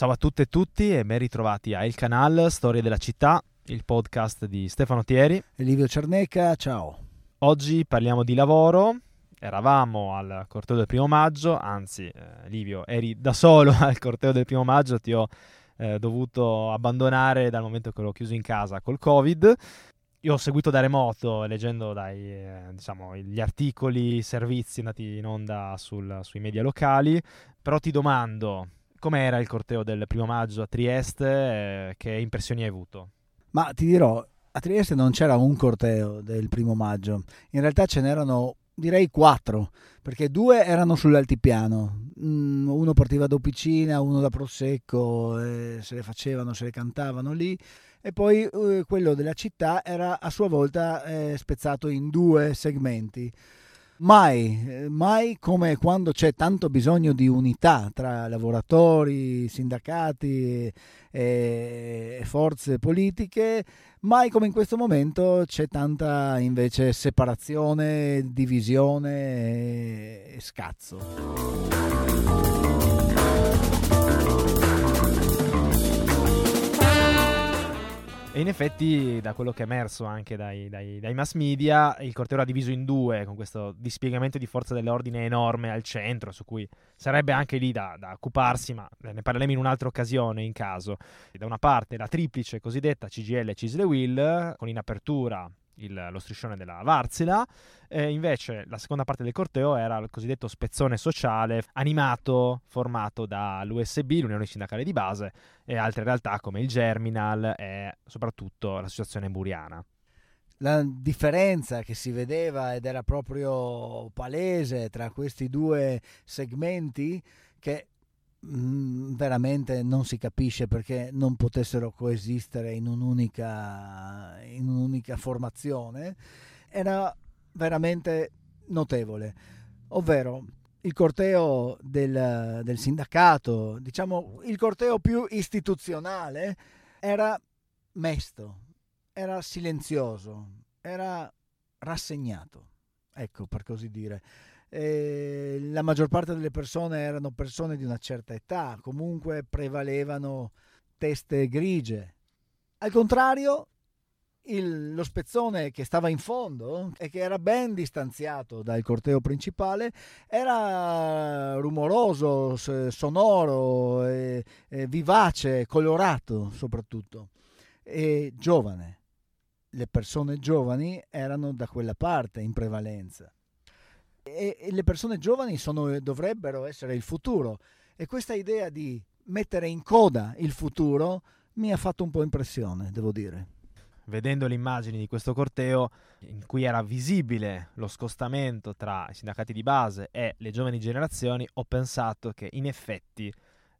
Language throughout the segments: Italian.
Ciao a tutte e tutti e ben ritrovati a Il Canal Storie della città, il podcast di Stefano Thieri e Livio Cerneca. Ciao. Oggi parliamo di lavoro. Eravamo al corteo del primo maggio, anzi, eh, Livio, eri da solo al corteo del primo maggio, ti ho eh, dovuto abbandonare dal momento che l'ho chiuso in casa col Covid. Io ho seguito da remoto, leggendo dai, eh, diciamo, gli articoli, i servizi andati in onda sul, sui media locali, però ti domando, com'era il corteo del primo maggio a Trieste? Eh, che impressioni hai avuto? Ma ti dirò, a Trieste non c'era un corteo del primo maggio, in realtà ce n'erano direi quattro, perché due erano sull'altipiano, mm, uno partiva da Opicina, uno da Prosecco, se le facevano, se le cantavano lì, e poi eh, quello della città era a sua volta eh, spezzato in due segmenti. Mai, mai come quando c'è tanto bisogno di unità tra lavoratori, sindacati e forze politiche, mai come in questo momento c'è tanta invece separazione, divisione e scazzo. E in effetti, da quello che è emerso anche dai, dai, dai, mass media, il corteo era diviso in due, con questo dispiegamento di forza dell'ordine enorme al centro, su cui sarebbe anche lì da, da occuparsi, ma ne parleremo in un'altra occasione in caso. Da una parte la triplice cosiddetta CGL Cisle Will, con in apertura il, lo striscione della Varzila. E invece la seconda parte del corteo era il cosiddetto spezzone sociale animato, formato dall'USB, l'Unione Sindacale di Base, e altre realtà come il Germinal e soprattutto l'associazione buriana. La differenza che si vedeva ed era proprio palese tra questi due segmenti che veramente non si capisce perché non potessero coesistere in un'unica, in un'unica formazione, era veramente notevole. Ovvero il corteo del, del sindacato, diciamo il corteo più istituzionale, era mesto, era silenzioso, era rassegnato, ecco per così dire eh, la maggior parte delle persone erano persone di una certa età, comunque prevalevano teste grigie. Al contrario, il, lo spezzone che stava in fondo e che era ben distanziato dal corteo principale era rumoroso, sonoro, e, e vivace, colorato soprattutto e giovane. Le persone giovani erano da quella parte in prevalenza e, e le persone giovani sono, dovrebbero essere il futuro e questa idea di mettere in coda il futuro mi ha fatto un po' impressione, devo dire. Vedendo le immagini di questo corteo in cui era visibile lo scostamento tra i sindacati di base e le giovani generazioni, ho pensato che in effetti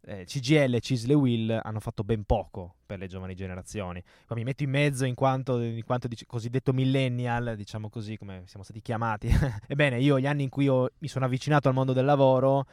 eh, CGL e Cisle Will hanno fatto ben poco per le giovani generazioni. Qua mi metto in mezzo in quanto, in quanto dic- cosiddetto millennial, diciamo così come siamo stati chiamati. Ebbene, io gli anni in cui mi sono avvicinato al mondo del lavoro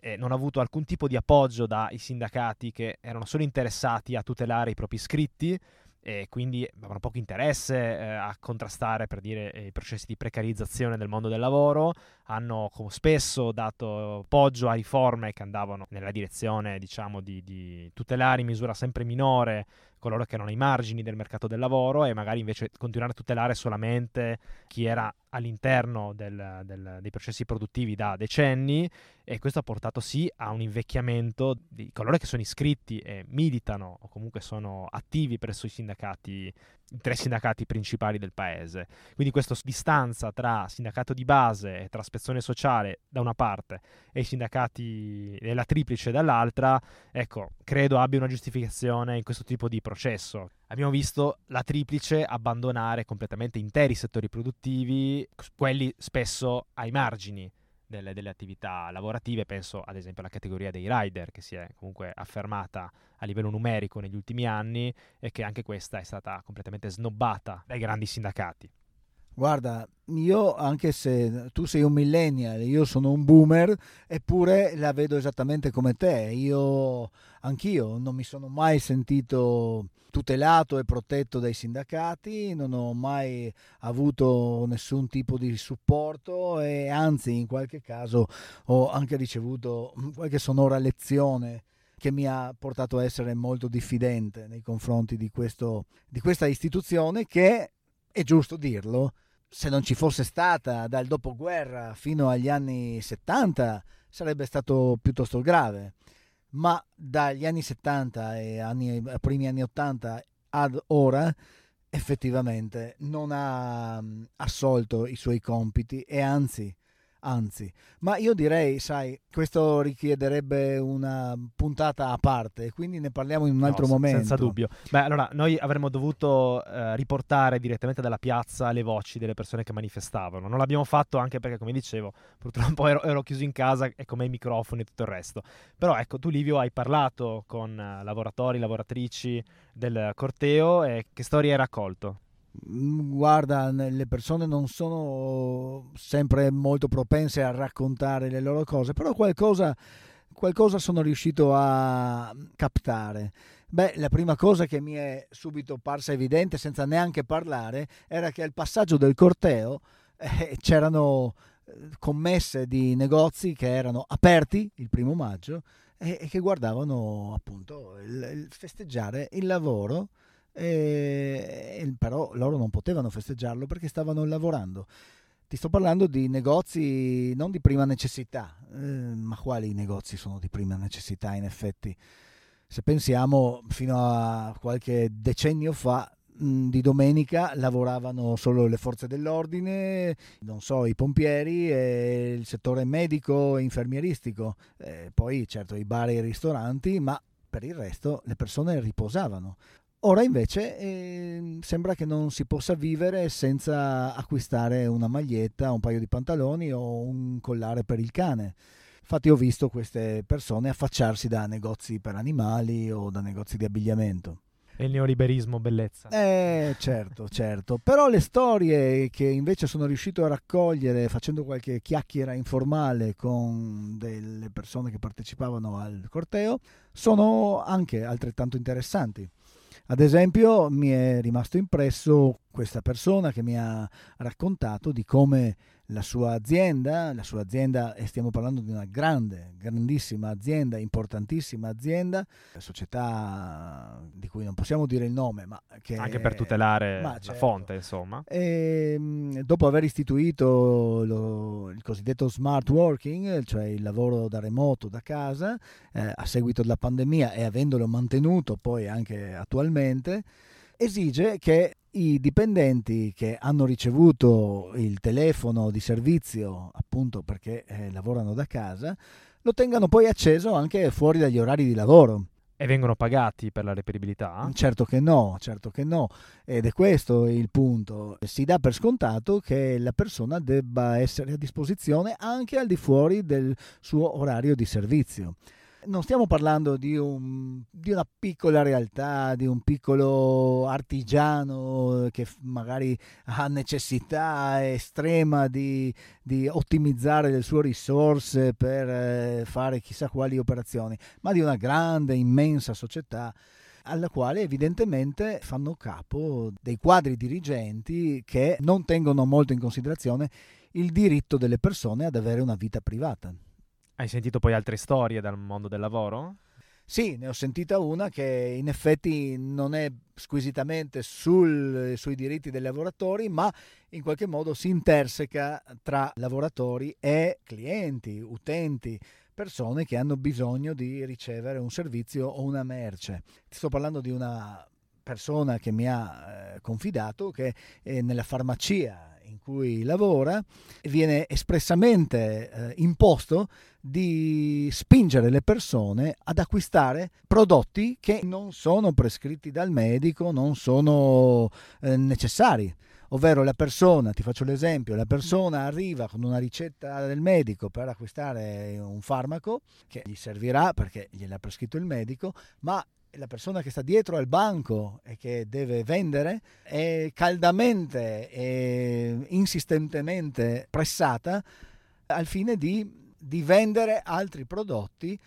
eh, non ho avuto alcun tipo di appoggio dai sindacati che erano solo interessati a tutelare i propri iscritti e quindi avevano poco interesse eh, a contrastare per dire i processi di precarizzazione del mondo del lavoro, hanno spesso dato appoggio a riforme che andavano nella direzione diciamo di, di tutelare in misura sempre minore coloro che erano ai margini del mercato del lavoro e magari invece continuare a tutelare solamente chi era all'interno del, del, dei processi produttivi da decenni. E questo ha portato sì a un invecchiamento di coloro che sono iscritti e militano o comunque sono attivi presso i sindacati, i tre sindacati principali del paese. Quindi questa distanza tra sindacato di base e tra spezzone sociale da una parte e i sindacati e la triplice dall'altra, ecco, credo abbia una giustificazione in questo tipo di processo abbiamo visto la triplice abbandonare completamente interi settori produttivi, quelli spesso ai margini delle, delle, attività lavorative, penso ad esempio alla categoria dei rider che si è comunque affermata a livello numerico negli ultimi anni e che anche questa è stata completamente snobbata dai grandi sindacati. Guarda, io anche se tu sei un millennial, io sono un boomer, eppure la vedo esattamente come te. Io anch'io non mi sono mai sentito tutelato e protetto dai sindacati, non ho mai avuto nessun tipo di supporto e anzi in qualche caso ho anche ricevuto qualche sonora lezione che mi ha portato a essere molto diffidente nei confronti di, questo, di questa istituzione che, è giusto dirlo, se non ci fosse stata dal dopoguerra fino agli anni 70 sarebbe stato piuttosto grave, ma dagli anni 70 e anni, primi anni 80 ad ora effettivamente non ha assolto i suoi compiti e anzi anzi, ma io direi, sai, questo richiederebbe una puntata a parte, quindi ne parliamo in un altro no, momento. Senza dubbio. Beh, allora, noi avremmo dovuto eh, riportare direttamente dalla piazza le voci delle persone che manifestavano. Non l'abbiamo fatto anche perché, come dicevo, purtroppo ero, ero chiuso in casa e come i microfoni e tutto il resto. Però ecco, tu Livio hai parlato con eh, lavoratori, lavoratrici del corteo e che storia hai raccolto? Mm, guarda, le persone non sono sempre molto propense a raccontare le loro cose, però qualcosa, qualcosa sono riuscito a captare. Beh, la prima cosa che mi è subito parsa evidente, senza neanche parlare, era che al passaggio del corteo eh, c'erano eh, commesse di negozi che erano aperti il primo maggio e, e che guardavano appunto il, il festeggiare il lavoro e, però loro non potevano festeggiarlo perché stavano lavorando. Ti sto parlando di negozi non di prima necessità, eh, ma quali negozi sono di prima necessità in effetti? Se pensiamo fino a qualche decennio fa, di domenica lavoravano solo le forze dell'ordine, non so, i pompieri e il settore medico e infermieristico, eh, poi certo i bar e i ristoranti, ma per il resto le persone riposavano. Ora invece eh, sembra che non si possa vivere senza acquistare una maglietta, un paio di pantaloni o un collare per il cane. Infatti ho visto queste persone affacciarsi da negozi per animali o da negozi di abbigliamento. E il neoliberismo bellezza. Eh, certo, certo. Però le storie che invece sono riuscito a raccogliere facendo qualche chiacchiera informale con delle persone che partecipavano al corteo sono anche altrettanto interessanti. Ad esempio mi è rimasto impresso questa persona che mi ha raccontato di come la sua azienda, la sua azienda, e stiamo parlando di una grande, grandissima azienda, importantissima azienda, società di cui non possiamo dire il nome, ma che... Anche per tutelare la certo. fonte, insomma. E, ehm, dopo aver istituito lo, il cosiddetto smart working, cioè il lavoro da remoto, da casa, eh, a seguito della pandemia e avendolo mantenuto poi anche attualmente, esige che i dipendenti che hanno ricevuto il telefono di servizio appunto perché eh, lavorano da casa lo tengano poi acceso anche fuori dagli orari di lavoro. E vengono pagati per la reperibilità? Certo che no, certo che no. Ed è questo il punto. Si dà per scontato che la persona debba essere a disposizione anche al di fuori del suo orario di servizio non stiamo parlando di, un, di, una piccola realtà, di un piccolo artigiano che magari ha necessità estrema di, di ottimizzare le sue risorse per eh, fare chissà quali operazioni, ma di una grande, immensa società alla quale evidentemente fanno capo dei quadri dirigenti che non tengono molto in considerazione il diritto delle persone ad avere una vita privata. Hai sentito poi altre storie dal mondo del lavoro? Sì, ne ho sentita una che in effetti non è squisitamente sul, sui diritti dei lavoratori, ma in qualche modo si interseca tra lavoratori e clienti, utenti, persone che hanno bisogno di ricevere un servizio o una merce. Ti sto parlando di una persona che mi ha eh, confidato che è nella farmacia in cui lavora viene espressamente eh, imposto di spingere le persone ad acquistare prodotti che non sono prescritti dal medico, non sono eh, necessari. Ovvero la persona, ti faccio l'esempio, la persona arriva con una ricetta del medico per acquistare un farmaco che gli servirà perché gliel'ha prescritto il medico, ma la persona che sta dietro al banco e che deve vendere è caldamente e insistentemente pressata al fine di, di vendere altri prodotti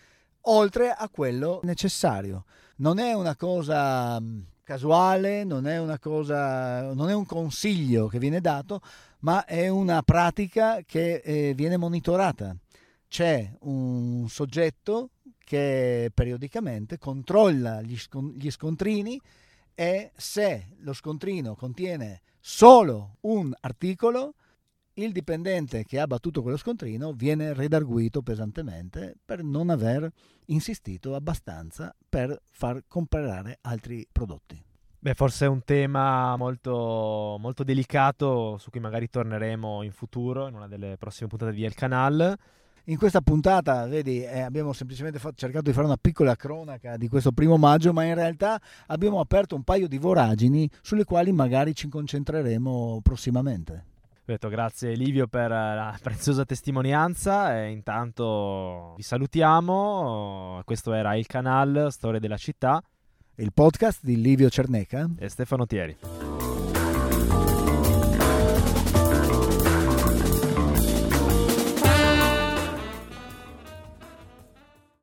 oltre a quello necessario. Non è una cosa mm, casuale, non è una cosa, non è un consiglio che viene dato, ma è una pratica che eh, viene monitorata. C'è un soggetto che periodicamente controlla gli, scon- gli scontrini e se lo scontrino contiene solo un articolo, il dipendente che ha battuto quello scontrino viene redarguito pesantemente per non aver insistito abbastanza per far comprare altri prodotti. Beh, forse è un tema molto, molto delicato su cui magari torneremo in futuro, in una delle prossime puntate di El Canal. In questa puntata, vedi, eh, abbiamo semplicemente fatto, cercato di fare una piccola cronaca di questo primo maggio, ma in realtà abbiamo aperto un paio di voragini sulle quali magari ci concentreremo prossimamente. Detto, grazie Livio per la preziosa testimonianza e intanto vi salutiamo. Questo era il canale Storie della città. Il podcast di Livio Cerneca e Stefano Thieri.